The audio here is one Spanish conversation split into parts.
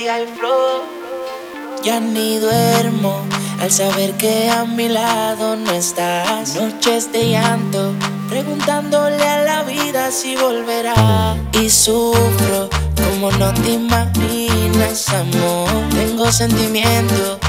y flow. Ya ni duermo al saber que a mi lado no estás. Noches de llanto, preguntándole a la vida si volverá. Y sufro como no te imaginas, amor. Tengo sentimiento,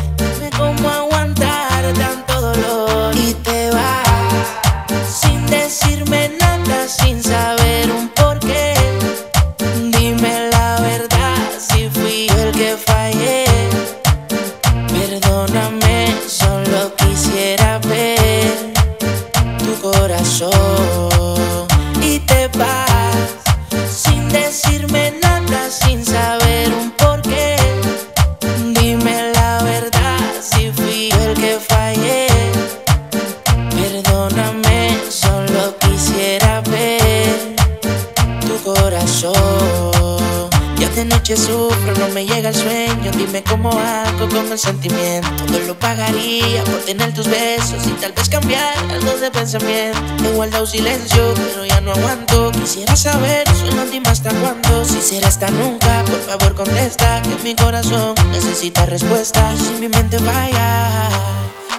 de noche sufro, no me llega el sueño. Dime cómo hago con el sentimiento. Todo lo pagaría por tener tus besos y tal vez cambiar algo de pensamiento. He guardado silencio, pero ya no aguanto. Quisiera saber, solo dime hasta cuándo. Si será hasta nunca, por favor contesta. Que mi corazón necesita respuesta. Y si mi mente vaya,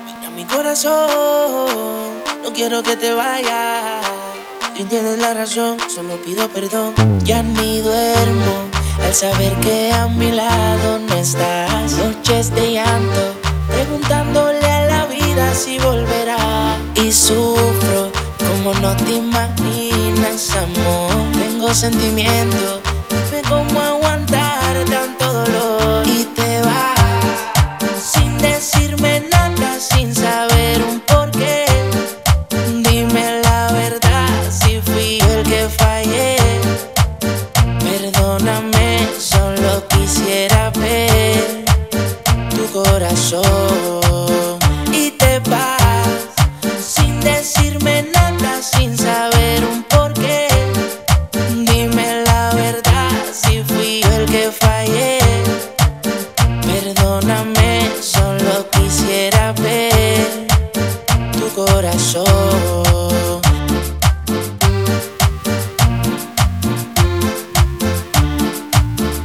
mira mi corazón. No quiero que te vayas. Si tienes la razón, solo pido perdón. Ya ni duermo al saber que a mi lado no estás. Noches de llanto, preguntándole a la vida si volverá. Y sufro como no te imaginas, amor. Tengo sentimiento, Perdóname, solo quisiera ver tu corazón.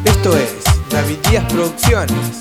Esto es David Díaz Producciones.